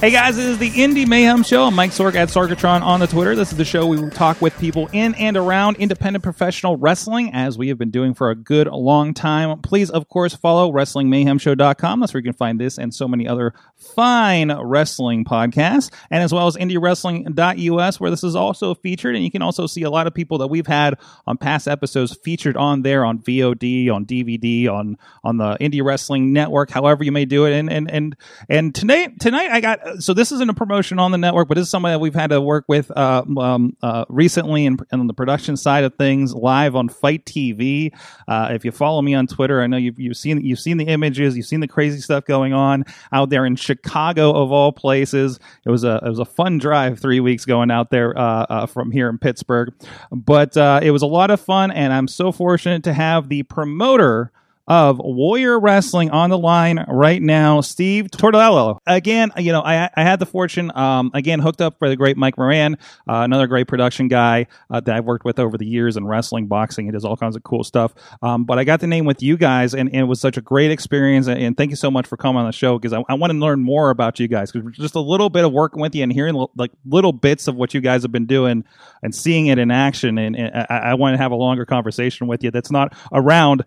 Hey guys, this is the Indy Mayhem Show. I'm Mike Sorg at Sorgatron on the Twitter. This is the show we talk with people in and around independent professional wrestling, as we have been doing for a good long time. Please, of course, follow WrestlingMayhemShow.com. That's where you can find this and so many other fine wrestling podcasts, and as well as IndyWrestling.us, where this is also featured. And you can also see a lot of people that we've had on past episodes featured on there on VOD, on DVD, on on the Indie Wrestling Network, however you may do it. And and and and tonight tonight I got so this isn't a promotion on the network, but this is somebody that we've had to work with uh, um, uh, recently and on the production side of things, live on FITE TV. Uh, if you follow me on Twitter, I know you've, you've seen you've seen the images, you've seen the crazy stuff going on out there in Chicago of all places. It was a it was a fun drive three weeks going out there uh, uh, from here in Pittsburgh, but uh, it was a lot of fun, and I'm so fortunate to have the promoter of Warrior Wrestling on the line right now, Steve Tortorello. Again, you know, I, I had the fortune, um, again, hooked up for the great Mike Moran, uh, another great production guy uh, that I've worked with over the years in wrestling, boxing. He does all kinds of cool stuff. Um, but I got the name with you guys, and, and it was such a great experience. And, and thank you so much for coming on the show because I, I want to learn more about you guys because just a little bit of working with you and hearing like little bits of what you guys have been doing and seeing it in action. And, and I, I want to have a longer conversation with you that's not around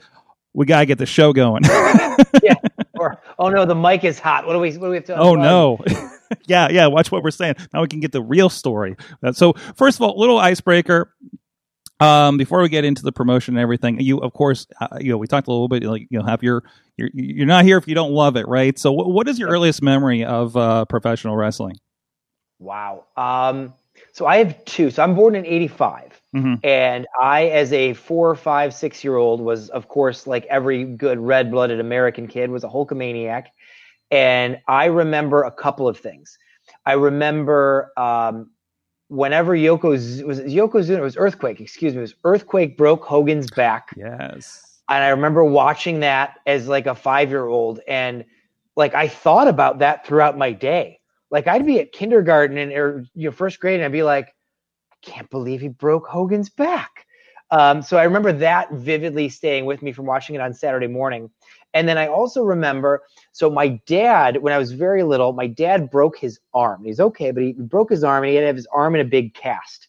we gotta get the show going. yeah. Or oh no, the mic is hot. What do we? What do we have to? oh unplug? no. yeah, yeah. Watch what we're saying. Now we can get the real story. Uh, So first of all, little icebreaker. Um, before we get into the promotion and everything, you of course, uh, you know, we talked a little bit. Like, you know, have your you're you're not here if you don't love it, right? So, what, what is your earliest memory of uh, professional wrestling? Wow. Um. So I have two. So I'm born in '85. Mhm. And I, as a four, five, six year old, was, of course, like every good red blooded American kid, was a Hulkamaniac. And I remember a couple of things. I remember um, whenever Yoko, Z- was it Yokozuna, it was Earthquake, excuse me, it was Earthquake broke Hogan's back. Yes. And I remember watching that as like a five year old. And like I thought about that throughout my day. Like I'd be at kindergarten and or you know, first grade and I'd be like, can't believe he broke Hogan's back. Um, so I remember that vividly staying with me from watching it on Saturday morning. And then I also remember, so my dad, when I was very little, my dad broke his arm. He's okay, but he broke his arm and he had to have his arm in a big cast.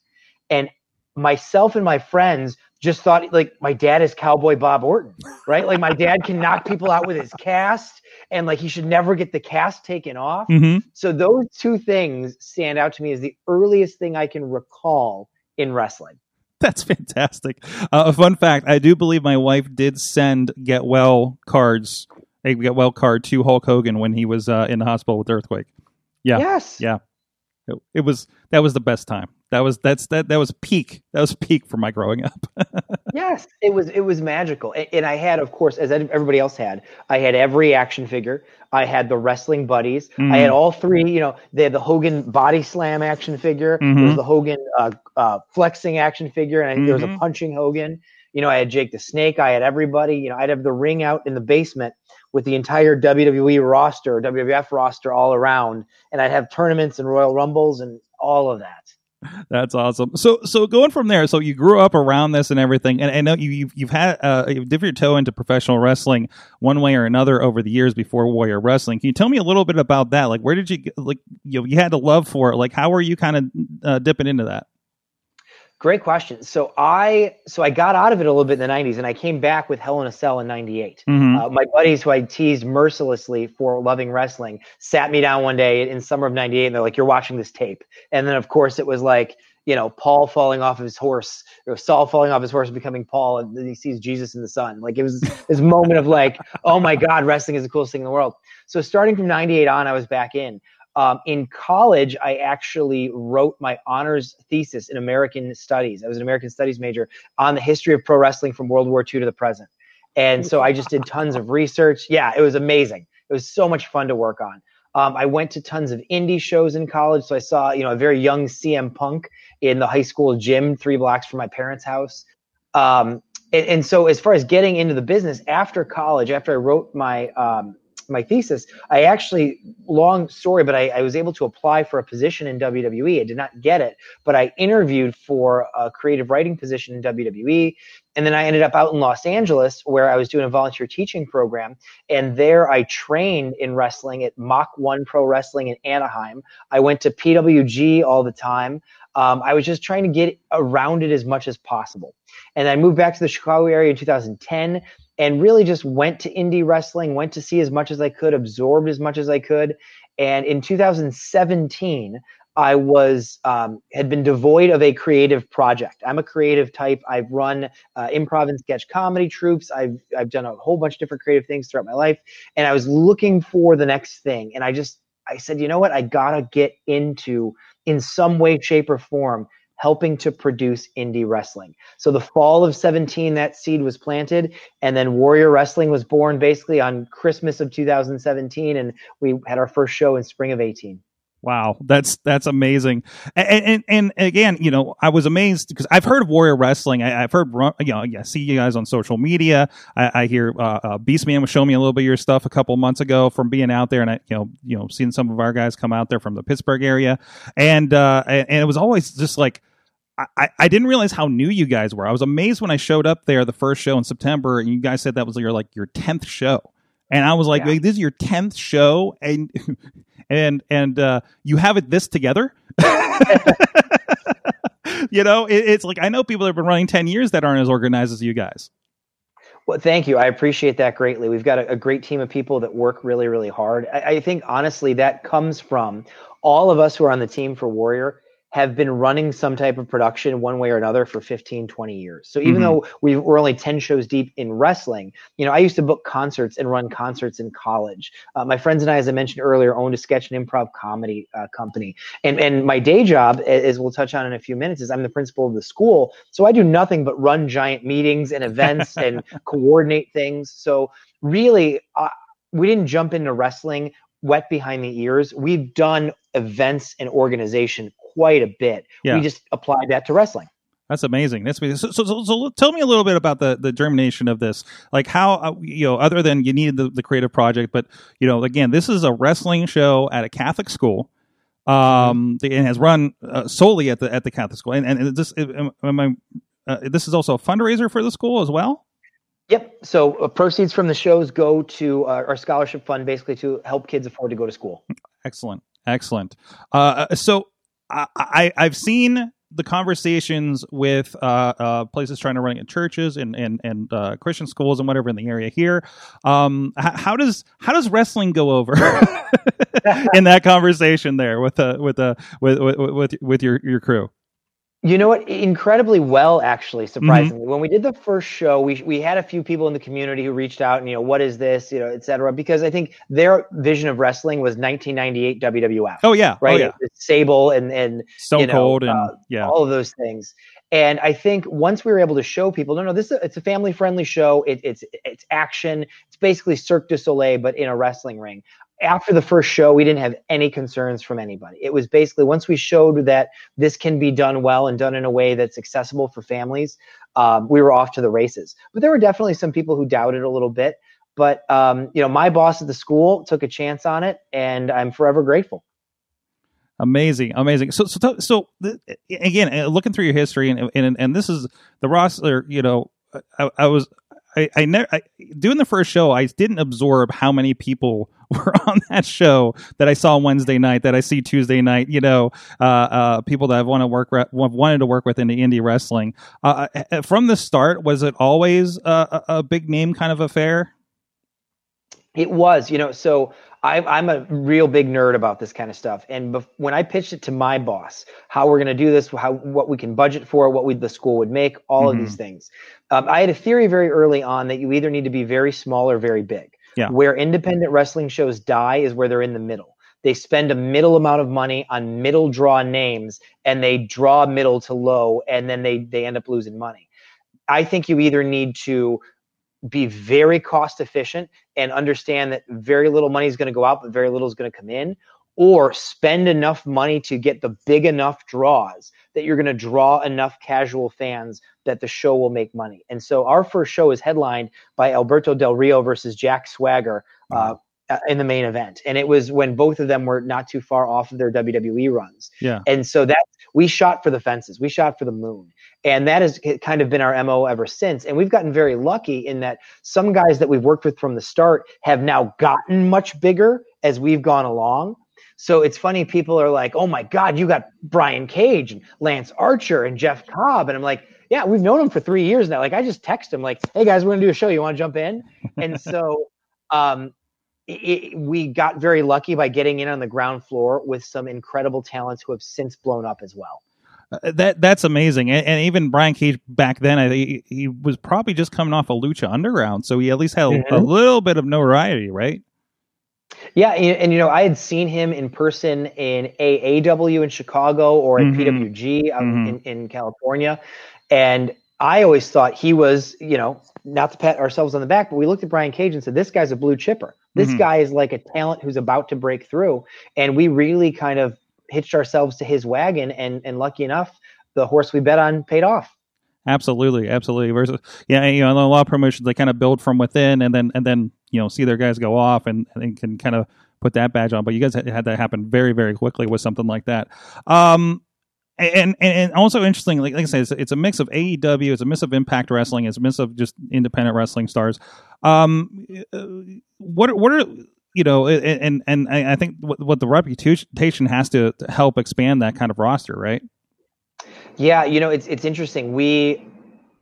And myself and my friends just thought like my dad is cowboy Bob Orton, right? Like my dad can knock people out with his cast and like he should never get the cast taken off. hmm So those two things stand out to me as the earliest thing I can recall in wrestling. That's fantastic. Uh, a fun fact: I do believe my wife did send get well cards, a get well card to Hulk Hogan when he was uh, in the hospital with earthquake. Yeah. Yes. Yeah. It, it was that was the best time. That was that's that that was peak. That was peak for my growing up. Yes. It was it was magical. And, I had, of course, as everybody else had, I had every action figure. I had the wrestling buddies. I had all three, you know, they had the Hogan body slam action figure. There was Mhm. the Hogan uh, uh, flexing action figure, and I think there was a Mhm. punching Hogan. You know, I had Jake the Snake. I had everybody. You know, I'd have the ring out in the basement with the entire WWE roster, WWF roster all around, and I'd have tournaments and Royal Rumbles and all of that. That's awesome. So, so going from there, so you grew up around this and everything, and I know you, you've you've had uh, you've dipped your toe into professional wrestling one way or another over the years before Warrior Wrestling. Can you tell me a little bit about that? Like, where did you like you you had a love for it? Like, how were you kind of uh, dipping into that? Great question. So I so I got out of it a little bit in the 90s, and I came back with Hell in a Cell in '98. Mhm. Uh, my buddies, who I teased mercilessly for loving wrestling, sat me down one day in summer of '98, and they're like, "You're watching this tape." And then, of course, it was like, you know, Paul falling off of his horse, or Saul falling off his horse, becoming Paul, and then he sees Jesus in the sun. Like it was this moment of like, "Oh my God, wrestling is the coolest thing in the world." So starting from '98 on, I was back in. Um, in college, I actually wrote my honors thesis in American Studies. I was an American Studies major on the history of pro wrestling from World War II to the present. And so I just did tons of research. Yeah, it was amazing. It was so much fun to work on. Um, I went to tons of indie shows in college. So I saw, you know, a very young CM Punk in the high school gym, three blocks from my parents' house. Um, and, and, so as far as getting into the business after college, after I wrote my um, my thesis, I actually, long story, but I, I, was able to apply for a position in WWE. I did not get it, but I interviewed for a creative writing position in WWE. And then I ended up out in Los Angeles where I was doing a volunteer teaching program. And there I trained in wrestling at Mach 1 Pro Wrestling in Anaheim. I went to PWG all the time. Um, I was just trying to get around it as much as possible. And I moved back to the Chicago area in 2010 and really just went to indie wrestling, went to see as much as I could, absorbed as much as I could. And in 2017, I was um, had been devoid of a creative project. I'm a creative type. I've run uh, improv and sketch comedy troupes. I've I've done a whole bunch of different creative things throughout my life, and I was looking for the next thing. And I just I said, you know what? I gotta get into in some way, shape, or form helping to produce indie wrestling. So the fall of 17, that seed was planted, and then Warrior Wrestling was born basically on Christmas of 2017, and we had our first show in spring of 18. Wow, that's that's amazing, and, and and, again, you know, I was amazed because I've heard of Warrior Wrestling. I, have heard, you know, yeah, see you guys on social media. I, I hear uh, uh, Beastman was showing me a little bit of your stuff a couple months ago from being out there, and I, you know, you know, seeing some of our guys come out there from the Pittsburgh area, and uh, and it was always just like I, I didn't realize how new you guys were. I was amazed when I showed up there the first show in September, and you guys said that was your like your tenth show, and I was like, yeah. "This is your tenth show, and and and uh, you have it this together." you know, it, it's like I know people that have been running ten years that aren't as organized as you guys. Well, thank you. I appreciate that greatly. We've got a, a great team of people that work really, really hard. I, I think honestly that comes from all of us who are on the team for Warrior have been running some type of production one way or another for 15 20 years. So even mm-hmm. though we were only 10 shows deep in wrestling you know i used to book concerts and run concerts in college. Uh, my friends and i as i mentioned earlier owned a sketch and improv comedy uh, company. And and my day job as we'll touch on in a few minutes is i'm the principal of the school. So i do nothing but run giant meetings and events and coordinate things. So really uh, we didn't jump into wrestling wet behind the ears. We've done events and organization quite a bit. Yeah. We just applied that to wrestling. That's amazing. That's amazing. So, so, so, tell me a little bit about the the germination of this. Like how uh, you know, other than you needed the, the creative project, but you know, again, this is a wrestling show at a Catholic school. Um, mm-hmm. and has run uh, solely at the at the Catholic school. And and this am, am I, uh, this is also a fundraiser for the school as well. Yep. So uh, proceeds from the shows go to uh, our scholarship fund, basically to help kids afford to go to school. Excellent, excellent. Uh, so I, I have seen the conversations with uh, uh, places trying to run it in churches and and and uh, Christian schools and whatever in the area here. Um, how does how does wrestling go over in that conversation there with uh, with uh, with with with, with your your crew? You know what? Incredibly well, actually. Mm-hmm. Surprisingly, mm-hmm. when we did the first show, we we had a few people in the community who reached out and you know what is this, you know, et cetera, because I think their vision of wrestling was 1998 WWF. Oh yeah, right. Oh, yeah. Sable and and Stone you know, Cold and uh, yeah, all of those things. And I think once we were able to show people, no, no, this is a, it's a family friendly show. It, it's it's action. It's basically Cirque du Soleil, but in a wrestling ring after the first show, we didn't have any concerns from anybody. It was basically once we showed that this can be done well and done in a way that's accessible for families, um, we were off to the races. But there were definitely some people who doubted a little bit. But um, you know, my boss at the school took a chance on it, and I'm forever grateful. Amazing, amazing. So, so, so again, looking through your history, and and and this is the roster. You know, I, I was I, I never I, doing the first show. I didn't absorb how many people were on that show that I saw Wednesday night, that I see Tuesday night. You know, uh, uh, people that I've want to work re- wanted to work with in the indie wrestling. Uh, uh, uh, from the start, was it always a, a big name kind of affair? It was, you know. So I, I'm a real big nerd about this kind of stuff. And bef- when I pitched it to my boss, how we're going to do this, how what we can budget for, what we the school would make, all mm-hmm. of these things, um, I had a theory very early on that you either need to be very small or very big. Yeah. Where independent wrestling shows die is where they're in the middle. They spend a middle amount of money on middle draw names and they draw middle to low and then they they end up losing money. I think you either need to be very cost efficient and understand that very little money is going to go out, but very little is going to come in, or spend enough money to get the big enough draws that you're going to draw enough casual fans that the show will make money. And so our first show is headlined by Alberto Del Rio versus Jack Swagger. Uh, uh, in the main event. And it was when both of them were not too far off of their WWE runs. Yeah. And so that we shot for the fences, we shot for the moon. And that has kind of been our MO ever since. And we've gotten very lucky in that some guys that we've worked with from the start have now gotten much bigger as we've gone along. So it's funny, people are like, oh my God, you got Brian Cage and Lance Archer and Jeff Cobb. And I'm like, yeah, we've known them for three years now. Like I just text them like, hey guys, we're gonna do a show. You want to jump in? And so um, it, we got very lucky by getting in on the ground floor with some incredible talents who have since blown up as well. Uh, that that's amazing, and, and, even Brian Cage back then, I, he, he was probably just coming off a Lucha Underground, so he at least had mm-hmm. a little bit of notoriety, right? Yeah, and, and, you know, I had seen him in person in AAW in Chicago or in mm-hmm. PWG um, mm-hmm. in, in California, and I always thought he was, you know, not to pat ourselves on the back, but we looked at Brian Cage and said, "This guy's a blue chipper." This mm-hmm. guy is like a talent who's about to break through. And we really kind of hitched ourselves to his wagon and and lucky enough, the horse we bet on paid off. Absolutely, absolutely. Versus, yeah, you know, a lot of promotions they kind of build from within, and then and then you know see their guys go off and, and can kind of put that badge on. But you guys had, had that happen very very quickly with something like that. Um, and, and, and also interesting, like, like I said, it's, it's, a mix of AEW, it's a mix of Impact Wrestling, it's a mix of just independent wrestling stars. Um, what what are you know, and and, and I think what, what the reputation has to, to help expand that kind of roster, right? Yeah, you know, it's it's interesting. We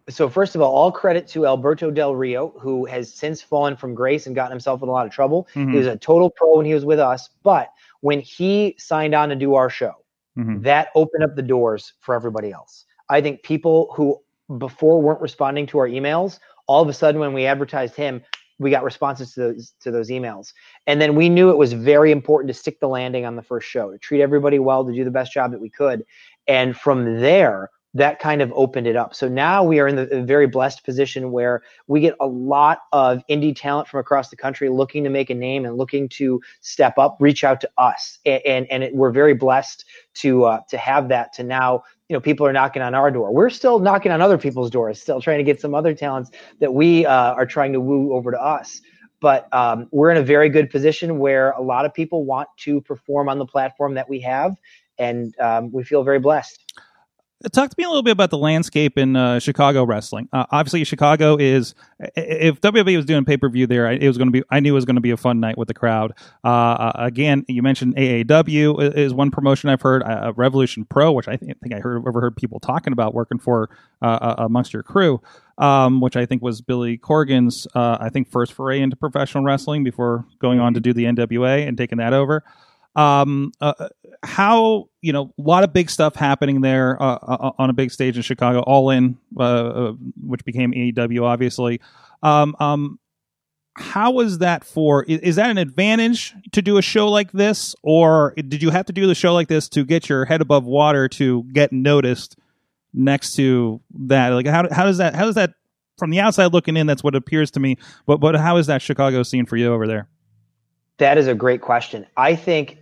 so first of all, all credit to Alberto Del Rio, who has since fallen from grace and gotten himself in a lot of trouble. Mm-hmm. He was a total pro when he was with us, but when he signed on to do our show, mm-hmm. that opened up the doors for everybody else. I think people who before weren't responding to our emails, all of a sudden when we advertised him, we got responses to those to those emails. And then we knew it was very important to stick the landing on the first show, to treat everybody well, to do the best job that we could. And from there, that kind of opened it up. So now we are in the very blessed position where we get a lot of indie talent from across the country looking to make a name and looking to step up, reach out to us, and and, and it, we're very blessed to uh, to have that. To now, you know, people are knocking on our door. We're still knocking on other people's doors, still trying to get some other talents that we uh, are trying to woo over to us. But um, we're in a very good position where a lot of people want to perform on the platform that we have, and um, we feel very blessed. Talk to me a little bit about the landscape in uh, Chicago wrestling. Uh, obviously, Chicago is if WWE was doing pay per view there, it was going to be. I knew it was going to be a fun night with the crowd. Uh, uh again, you mentioned AAW is one promotion I've heard. Uh, Revolution Pro, which I think, I think I heard overheard people talking about working for uh, amongst your crew, um, which I think was Billy Corgan's. I think first foray into professional wrestling before going on to do the NWA and taking that over um, uh, how you know a lot of big stuff happening there uh, uh, on a big stage in Chicago, all in, uh, uh which became AEW, obviously. Um, um, how was that for? Is, is, that an advantage to do a show like this, or did you have to do the show like this to get your head above water to get noticed next to that? Like how how does that how does that from the outside looking in? That's what appears to me. But but how is that Chicago scene for you over there? That is a great question. I think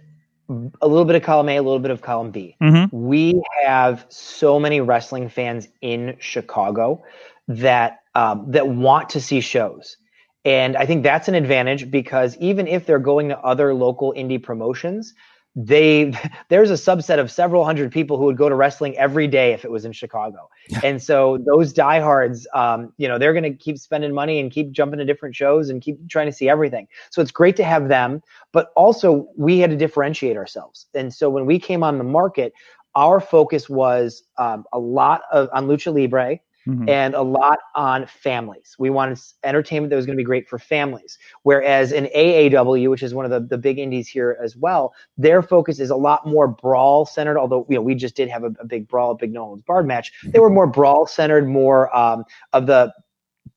a little bit of column A, a little bit of column B. Mm-hmm. We have so many wrestling fans in Chicago that um, that want to see shows. And I think that's an advantage because even if they're going to other local indie promotions, they there's a subset of several hundred people who would go to wrestling every day if it was in Chicago. Yeah. And so those diehards, um, you know, they're going to keep spending money and keep jumping to different shows and keep trying to see everything. So it's great to have them, but also we had to differentiate ourselves. And so when we came on the market, our focus was um, a lot of on lucha libre mm-hmm. and a lot on families. We wanted entertainment that was going to be great for families. Whereas in AAW, which is one of the, the big indies here as well, their focus is a lot more brawl centered. Although you know we just did have a, a big brawl, a big No Holds Barred match. They were more brawl centered, more um, of the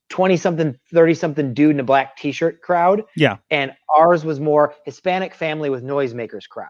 20 something 30 something dude in a black t-shirt crowd yeah and ours was more hispanic family with noisemakers crowd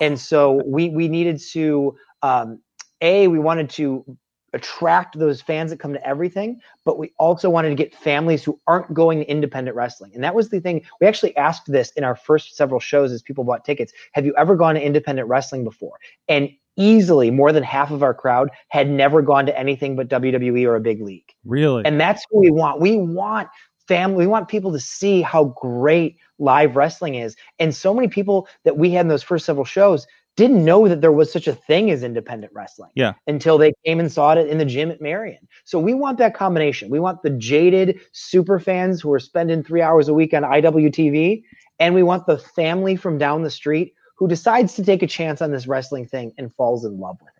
and so we we needed to um, a we wanted to attract those fans that come to everything, but we also wanted to get families who aren't going to independent wrestling. And that was the thing. We actually asked this in our first several shows as people bought tickets. Have you ever gone to independent wrestling before? And easily more than half of our crowd had never gone to anything but WWE or a big league. Really? And that's what we want. We want family. We want people to see how great live wrestling is. And so many people that we had in those first several shows didn't know that there was such a thing as independent wrestling. Yeah. Until they came and saw it in the gym at Marian. So we want that combination. We want the jaded super fans who are spending three hours a week on IWTV, and we want the family from down the street who decides to take a chance on this wrestling thing and falls in love with it.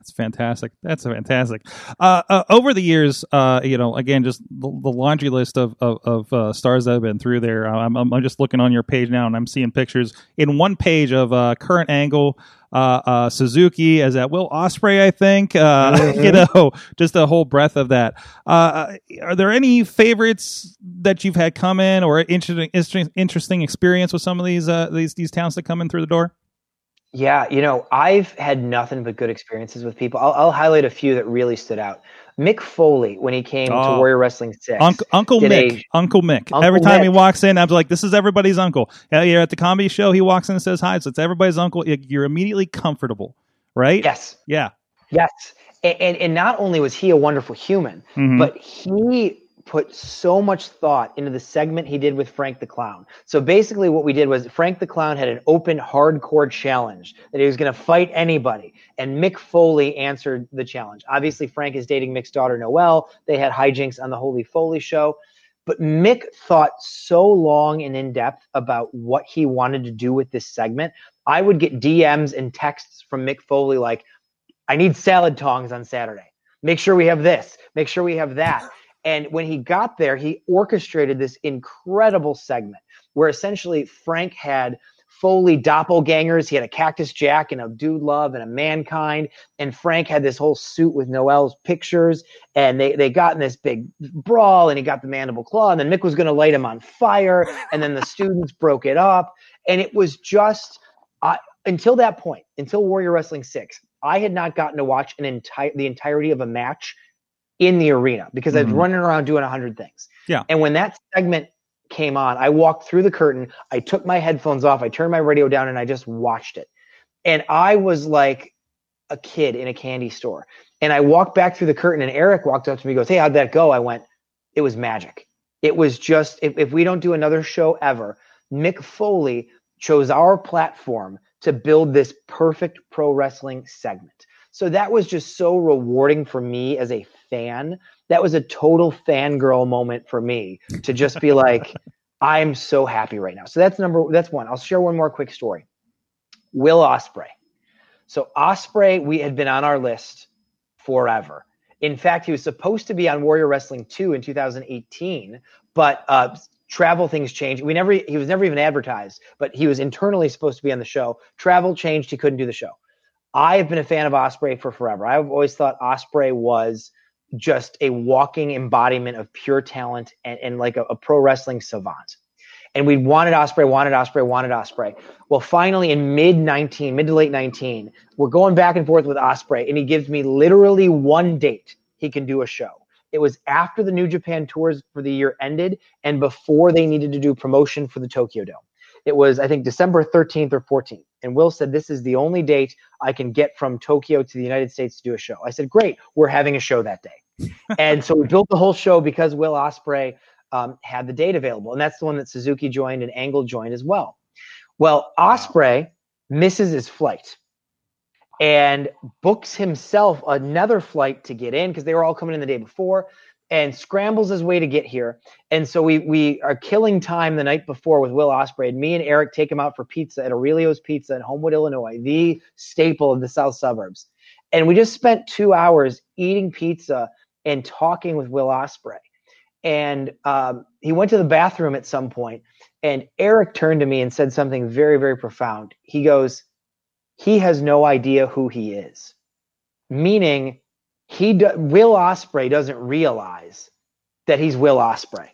That's fantastic. That's fantastic. Uh, uh, over the years, uh, you know, again, just the, the laundry list of of, of uh, stars that have been through there. I'm, I'm, I'm just looking on your page now, and I'm seeing pictures in one page of uh, Kurt Angle. Uh, Suzuki as at Will Ospreay, I think. Mm-hmm. You know, just a whole breadth of that. are there any favorites that you've had come in, or interesting interesting experience with some of these these these talents that come in through the door? Yeah, you know, I've had nothing but good experiences with people. I'll, I'll highlight a few that really stood out. Mick Foley, when he came oh, to Warrior Wrestling 6. Uncle, Uncle Mick. A, Uncle Mick. Uncle Every time Mick. he walks in, I'm like, this is everybody's uncle. You're at the comedy show, he walks in and says hi. So it's everybody's uncle. You're immediately comfortable, right? Yes. Yeah. Yes. And, and, and not only was he a wonderful human, mm-hmm. but he put so much thought into the segment he did with Frank the Clown. So basically, what we did was Frank the Clown had an open, hardcore challenge that he was going to fight anybody, and Mick Foley answered the challenge. Obviously, Frank is dating Mick's daughter Noelle. They had hijinks on the Holy Foley show. But Mick thought so long and in depth about what he wanted to do with this segment. I would get DMs and texts from Mick Foley like, I need salad tongs on Saturday. Make sure we have this. Make sure we have that. And when he got there, he orchestrated this incredible segment where essentially Frank had Foley doppelgangers. He had a Cactus Jack and a Dude Love and a Mankind. And Frank had this whole suit with Noelle's pictures. And they, they got in this big brawl and he got the mandible claw. And then Mick was going to light him on fire. And then the students broke it up. And it was just uh, until that point, until Warrior Wrestling 6, I had not gotten to watch an entire the entirety of a match in the arena because mm-hmm. I was running around doing a hundred things. Yeah. And when that segment came on, I walked through the curtain, I took my headphones off, I turned my radio down, and I just watched it. And I was like a kid in a candy store. And I walked back through the curtain, and Eric walked up to me, and goes, Hey, how'd that go? I went, It was magic. It was just, if, if we don't do another show ever, Mick Foley chose our platform to build this perfect pro wrestling segment. So that was just so rewarding for me as a fan. That was a total fangirl moment for me to just be like, I'm so happy right now. So that's number that's one. I'll share one more quick story. Will Ospreay. So Ospreay, we had been on our list forever. In fact, he was supposed to be on Warrior Wrestling 2 in 2018, but uh, travel things changed. We never he was never even advertised, but he was internally supposed to be on the show. Travel changed, he couldn't do the show. I have been a fan of Ospreay for forever. I've always thought Ospreay was just a walking embodiment of pure talent and, and like a, a, pro wrestling savant. And we wanted Ospreay, wanted Ospreay, wanted Ospreay. Well, finally in mid 19, mid to late 19, we're going back and forth with Ospreay, and he gives me literally one date he can do a show. It was after the New Japan tours for the year ended and before they needed to do promotion for the Tokyo Dome. It was, I think, December 13th or 14th. And Will said, This is the only date I can get from Tokyo to the United States to do a show. I said, Great, we're having a show that day. and so we built the whole show because Will Ospreay um, had the date available. And that's the one that Suzuki joined and Angle joined as well. Well, Ospreay misses his flight and books himself another flight to get in because they were all coming in the day before and scrambles his way to get here. And so we we are killing time the night before with Will Ospreay, And me and Eric take him out for pizza at Aurelio's Pizza in Homewood, Illinois, the staple of the South Suburbs. And we just spent two hours eating pizza and talking with Will Ospreay. And um, he went to the bathroom at some point, and Eric turned to me and said something very, very profound. He goes, "He has no idea who he is," meaning he do, Will Ospreay doesn't realize that he's Will Ospreay.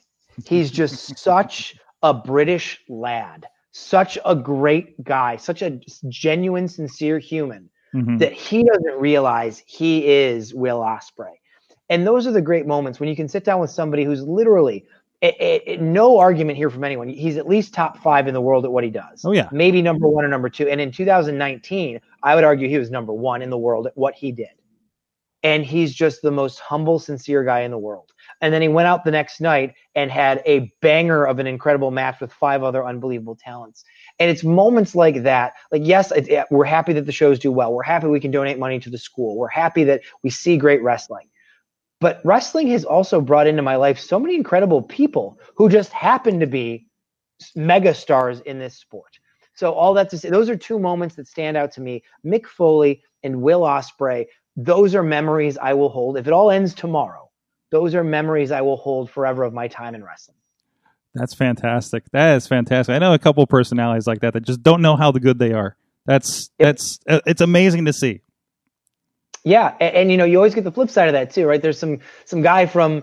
He's just such a British lad, such a great guy, such a genuine, sincere human. Mhm. that he doesn't realize he is Will Ospreay. And those are the great moments when you can sit down with somebody who's literally it, it, it- no argument here from anyone. He's at least top five in the world at what he does. Oh, yeah. maybe number one or number two. And in 2019, I would argue he was number one in the world at what he did. And he's just the most humble, sincere guy in the world. And then he went out the next night and had a banger of an incredible match with five other unbelievable talents. And it's moments like that. Like, yes, it, it- we're happy that the shows do well. We're happy we can donate money to the school. We're happy that we see great wrestling. But wrestling has also brought into my life so many incredible people who just happen to be mega stars in this sport. So all that to say, those are two moments that stand out to me: Mick Foley and Will Ospreay. Those are memories I will hold. If it all ends tomorrow, those are memories I will hold forever of my time in wrestling. That's fantastic. That is fantastic. I know a couple personalities like that that just don't know how the good they are. That's that's uh, it's amazing to see. Yeah, and, and you know, you always get the flip side of that too, right? There's some some guy from,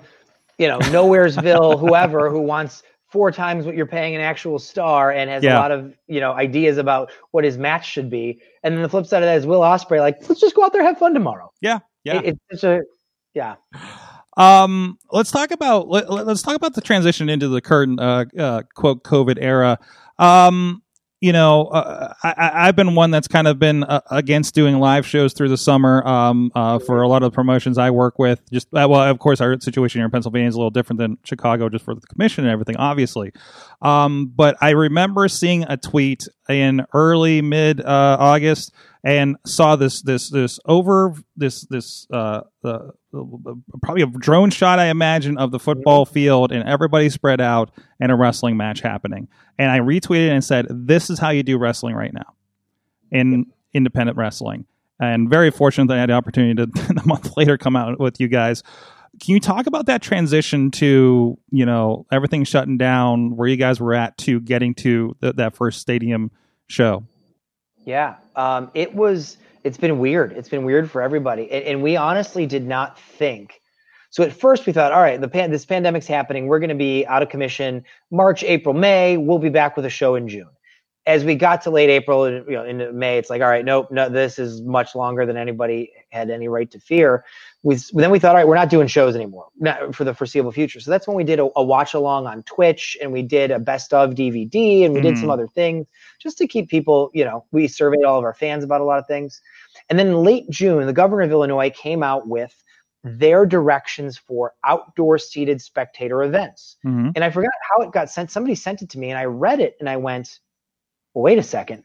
you know, Nowheresville, whoever, who wants four times what you're paying an actual star and has Yeah. a lot of you know ideas about what his match should be. And then the flip side of that is Will Ospreay, like, let's just go out there have fun tomorrow. Yeah, yeah. It- it's a yeah. Um, let's talk about let, us talk about the transition into the current uh, uh quote COVID era. Um, you know, uh, I, I've been one that's kind of been uh, against doing live shows through the summer. Um, uh, for a lot of the promotions I work with, just uh, well, of course, our situation here in Pennsylvania is a little different than Chicago, just for the commission and everything, obviously. Um, but I remember seeing a tweet in early mid uh, August and saw this this this over this this uh, uh, probably a drone shot I imagine of the football field and everybody spread out and a wrestling match happening. And I retweeted and said, "This is how you do wrestling right now in independent wrestling." And very fortunate that I had the opportunity to a month later come out with you guys. Can you talk about that transition to you know everything shutting down, where you guys were at, to getting to th- that first stadium show? Yeah, um, it was. It's been weird. It's been weird for everybody, and, and we honestly did not think. So at first we thought, all right, the pan- this pandemic's happening. We're going to be out of commission March, April, May. We'll be back with a show in June. As we got to late April, and, you know, into May, it's like, all right, nope, no, this is much longer than anybody had any right to fear. We then we thought, all right, we're not doing shows anymore not for the foreseeable future. So that's when we did a, a watch along on Twitch, and we did a best of DVD, and we did Mhm. some other things just to keep people, you know, we surveyed all of our fans about a lot of things. And then in late June, the governor of Illinois came out with their directions for outdoor seated spectator events. Mm-hmm. And I forgot how it got sent. Somebody sent it to me and I read it and I went, well, wait a second.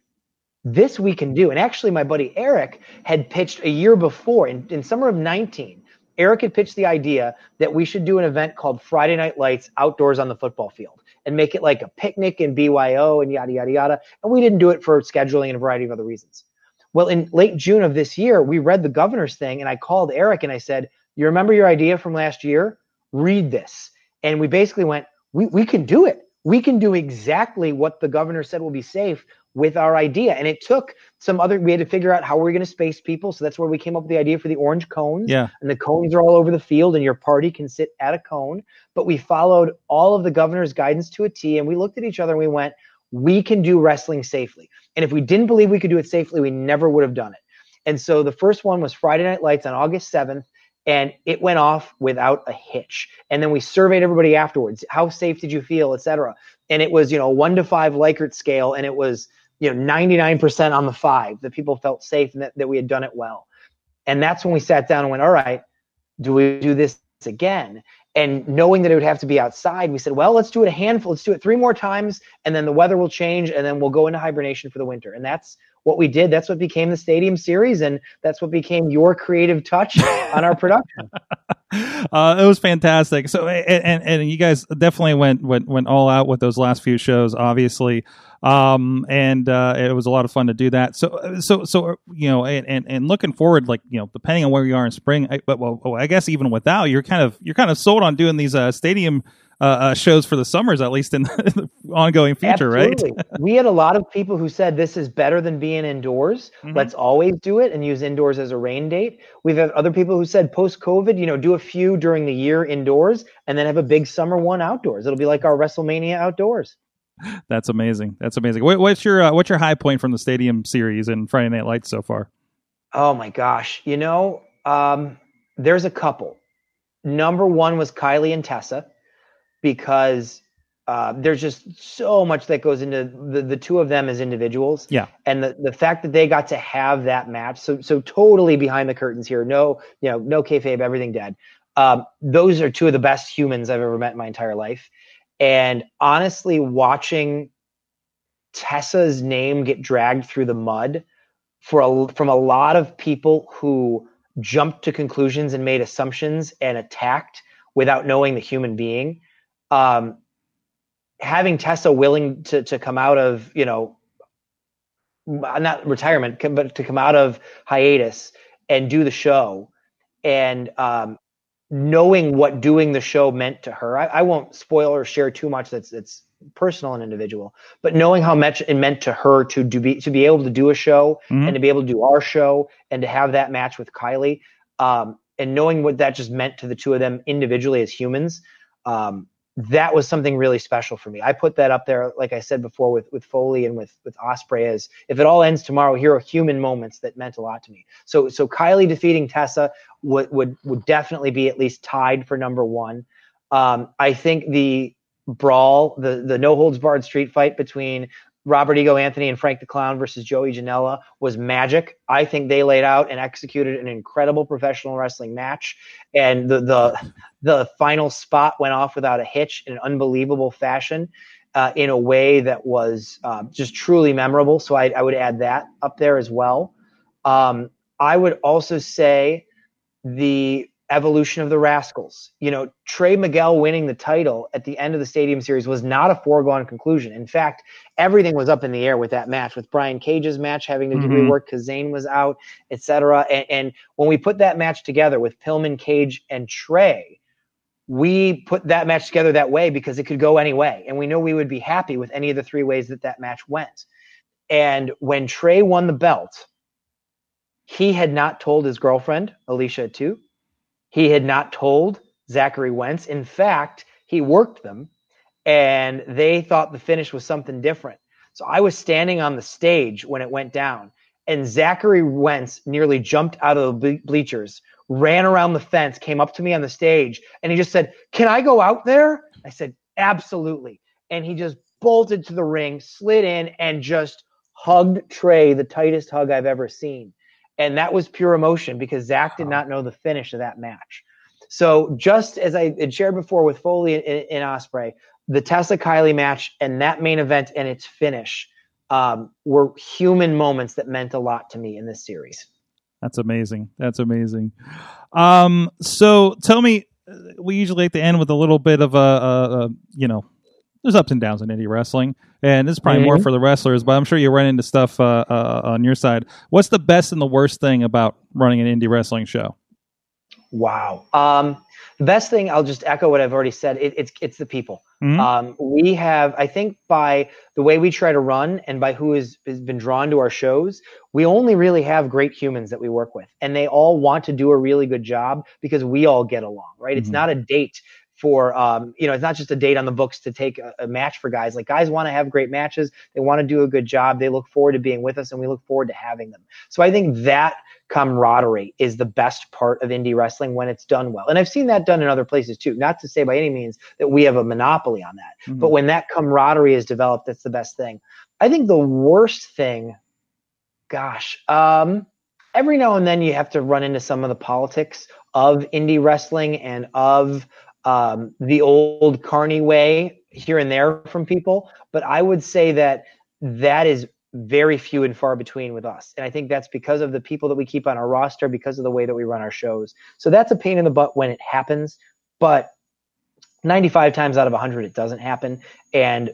This we can do. And actually, my buddy Eric had pitched a year before in, in summer of 19. Eric had pitched the idea that we should do an event called Friday Night Lights outdoors on the football field and make it like a picnic in BYO and yada, yada, yada. And we didn't do it for scheduling and a variety of other reasons. Well, in late June of this year, we read the governor's thing and I called Eric and I said, You remember your idea from last year? Read this. And we basically went, We, we can do it. We can do exactly what the governor said will be safe with our idea. And it took some other, we had to figure out how we are going to space people. So that's where we came up with the idea for the orange cones Yeah. and the cones are all over the field and your party can sit at a cone but we followed all of the governor's guidance to a t and we looked at each other and we went we can do wrestling safely and if we didn't believe we could do it safely we never would have done it and so the first one was friday night lights on august 7th and it went off without a hitch and then we surveyed everybody afterwards how safe did you feel etc and it was you know one to five likert scale and it was you know 99% on the five that people felt safe and that, that we had done it well and that's when we sat down and went, all right, do we do this again? And knowing that it would have to be outside, we said, well, let's do it a handful. Let's do it three more times, and then the weather will change, and then we'll go into hibernation for the winter. And that's what we did. That's what became the Stadium Series, and that's what became your creative touch on our production. uh, it was fantastic. So, and, and you guys definitely went went went all out with those last few shows, obviously. Um, and uh, it was a lot of fun to do that. So, so, so you know, and, and, and looking forward, like you know, depending on where you are in spring, I, but well, oh, I guess even without, you're kind of you're kind of sold on doing these uh, stadium uh, uh, shows for the summers, at least in the ongoing future, Absolutely. we had a lot of people who said this is better than being indoors. Mhm. Let's always do it and use indoors as a rain date. We've had other people who said post COVID, you know, do a few during the year indoors and then have a big summer one outdoors. It'll be like our WrestleMania outdoors. That's amazing. That's amazing. What, what's your uh, what's your high point from the stadium series and Friday Night Lights so far? Oh my gosh. You know, um, there's a couple. Number one was Kylie and Tessa because uh, there's just so much that goes into the, the two of them as individuals. Yeah. And the, the fact that they got to have that match. So, so totally behind the curtains here. No, you know, no kayfabe, everything dead. Um, those are two of the best humans I've ever met in my entire life. And honestly, watching Tessa's name get dragged through the mud for a, from a lot of people who jumped to conclusions and made assumptions and attacked without knowing the human being. Um, having Tessa willing to to come out of you know not retirement but to come out of hiatus and do the show and um, knowing what doing the show meant to her I, I, won't spoil or share too much that's it's personal and individual but knowing how much it meant to her to do be to be able to do a show mm-hmm. and to be able to do our show and to have that match with kylie um, and knowing what that just meant to the two of them individually as humans um, that was something really special for me. I put that up there, like I said before, with with Foley and with with Ospreay. As if it all ends tomorrow, here are human moments that meant a lot to me. So so Kylie defeating Tessa would would would definitely be at least tied for number one. Um, I think the brawl, the the no holds barred street fight between Robert Ego Anthony and Frank the Clown versus Joey Janela was magic. I think they laid out and executed an incredible professional wrestling match, and the the the final spot went off without a hitch in an unbelievable fashion, uh, in a way that was uh, just truly memorable. So I, I, would add that up there as well. Um, I would also say the evolution of the Rascalz. You know, Trey Miguel winning the title at the end of the Stadium Series was not a foregone conclusion. In fact, everything was up in the air with that match, with Brian Cage's match having to mm-hmm. do rework because Zane was out, etc. And, and when we put that match together with Pillman, Cage, and Trey, we put that match together that way because it could go any way, and we know we would be happy with any of the three ways that that match went. And when Trey won the belt, he had not told his girlfriend Alicia Atout he had not told Zachary Wentz. In fact, he worked them and they thought the finish was something different. So I was standing on the stage when it went down, and Zachary Wentz nearly jumped out of the bleachers, ran around the fence, came up to me on the stage, and he just said, Can I go out there? I said, Absolutely. And he just bolted to the ring, slid in, and just hugged Trey, the tightest hug I've ever seen and that was pure emotion because Zach did not know the finish of that match. So just as I had shared before with Foley and, and Ospreay, the Tessa Kylie match and that main event and its finish um, were human moments that meant a lot to me in this series. That's amazing. That's amazing. Um, so tell me, we usually like to end with a little bit of a, a, a you know, there's ups and downs in indie wrestling, and this is probably mm-hmm. more for the wrestlers. But I'm sure you run into stuff uh, uh, on your side. What's the best and the worst thing about running an indie wrestling show? Wow. Um, the best thing I'll just echo what I've already said. It, it's it's the people. Mm-hmm. Um, we have, I think, by the way we try to run and by who has, has been drawn to our shows, we only really have great humans that we work with, and they all want to do a really good job because we all get along. Right? Mm-hmm. It's not a date for um, you know it's not just a date on the books to take a, a match for guys. Like guys want to have great matches. They want to do a good job. They look forward to being with us and we look forward to having them. So i think that camaraderie is the best part of indie wrestling when it's done well. And i've seen that done in other places too. Not to say by any means that we have a monopoly on that mm-hmm. but when that camaraderie is developed that's the best thing. I think the worst thing gosh um, every now and then you have to run into some of the politics of indie wrestling and of um, the old Carney way here and there from people, but I would say that that is very few and far between with us. And I think that's because of the people that we keep on our roster, because of the way that we run our shows. So that's a pain in the butt when it happens, but 95 times out of 100, it doesn't happen. And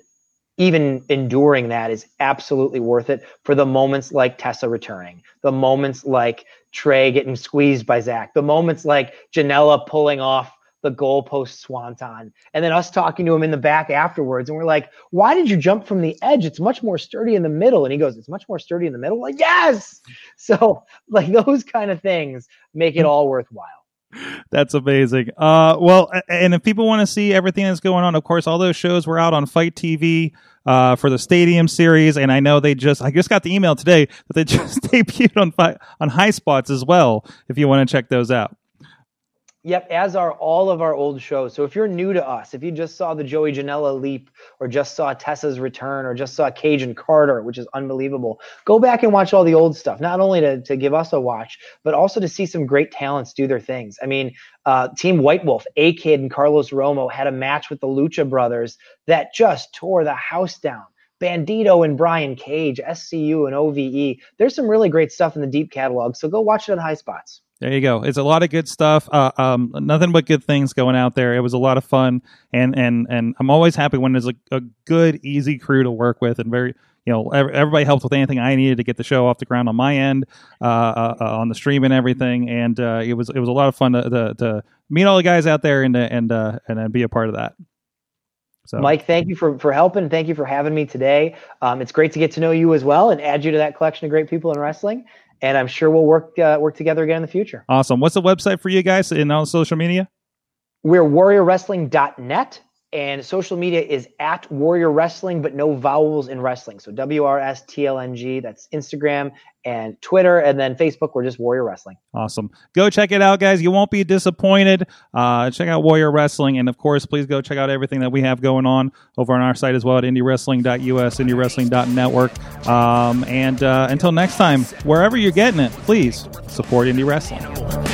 even enduring that is absolutely worth it for the moments like Tessa returning, the moments like Trey getting squeezed by Zach, the moments like Janela pulling off the goalpost swanton. And then us talking to him in the back afterwards. And we're like, why did you jump from the edge? It's much more sturdy in the middle. And he goes, it's much more sturdy in the middle. Like, yes. So like those kind of things make it all worthwhile. That's amazing. Uh, well, and if people want to see everything that's going on, of course, all those shows were out on FITE TV uh, for the Stadium series, and I know they just I just got the email today that they just debuted on on Highspots as well. If you want to check those out. Yep, as are all of our old shows. So if you're new to us, if you just saw the Joey Janela leap, or just saw Tessa's return, or just saw Cajun Carter, which is unbelievable, go back and watch all the old stuff. Not only to, to give us a watch, but also to see some great talents do their things. I mean, uh, Team White Wolf, A Kid and Carlos Romo had a match with the Lucha Brothers that just tore the house down. Bandito and Brian Cage, SCU and OVE. There's some really great stuff in the deep catalog. So go watch it on Highspots. There you go. It's a lot of good stuff. Uh, um, nothing but good things going out there. It was a lot of fun, and and and I'm always happy when there's a, a good, easy crew to work with, and very, you know, ev- everybody helped with anything I needed to get the show off the ground on my end, uh, uh, uh, on the stream and everything. And uh, it was it was a lot of fun to, to, to meet all the guys out there and and uh, and then be a part of that. So Mike, thank you for, for helping. Thank you for having me today. Um, it's great to get to know you as well and add you to that collection of great people in wrestling. And I'm sure we'll work uh, work together again in the future. awesome. What's the website for you guys in all social media? We're warriorwrestling.net and social media is at Warrior Wrestling, but no vowels in wrestling. So W R S T L N G. That's Instagram and Twitter, and then Facebook. We're just Warrior Wrestling. Awesome. Go check it out, guys. You won't be disappointed. Uh, check out Warrior Wrestling. And of course, please go check out everything that we have going on over on our site as well at IndyWrestling.us, indywrestling.network. Um, and uh, until next time, wherever you're getting it, please support indie wrestling.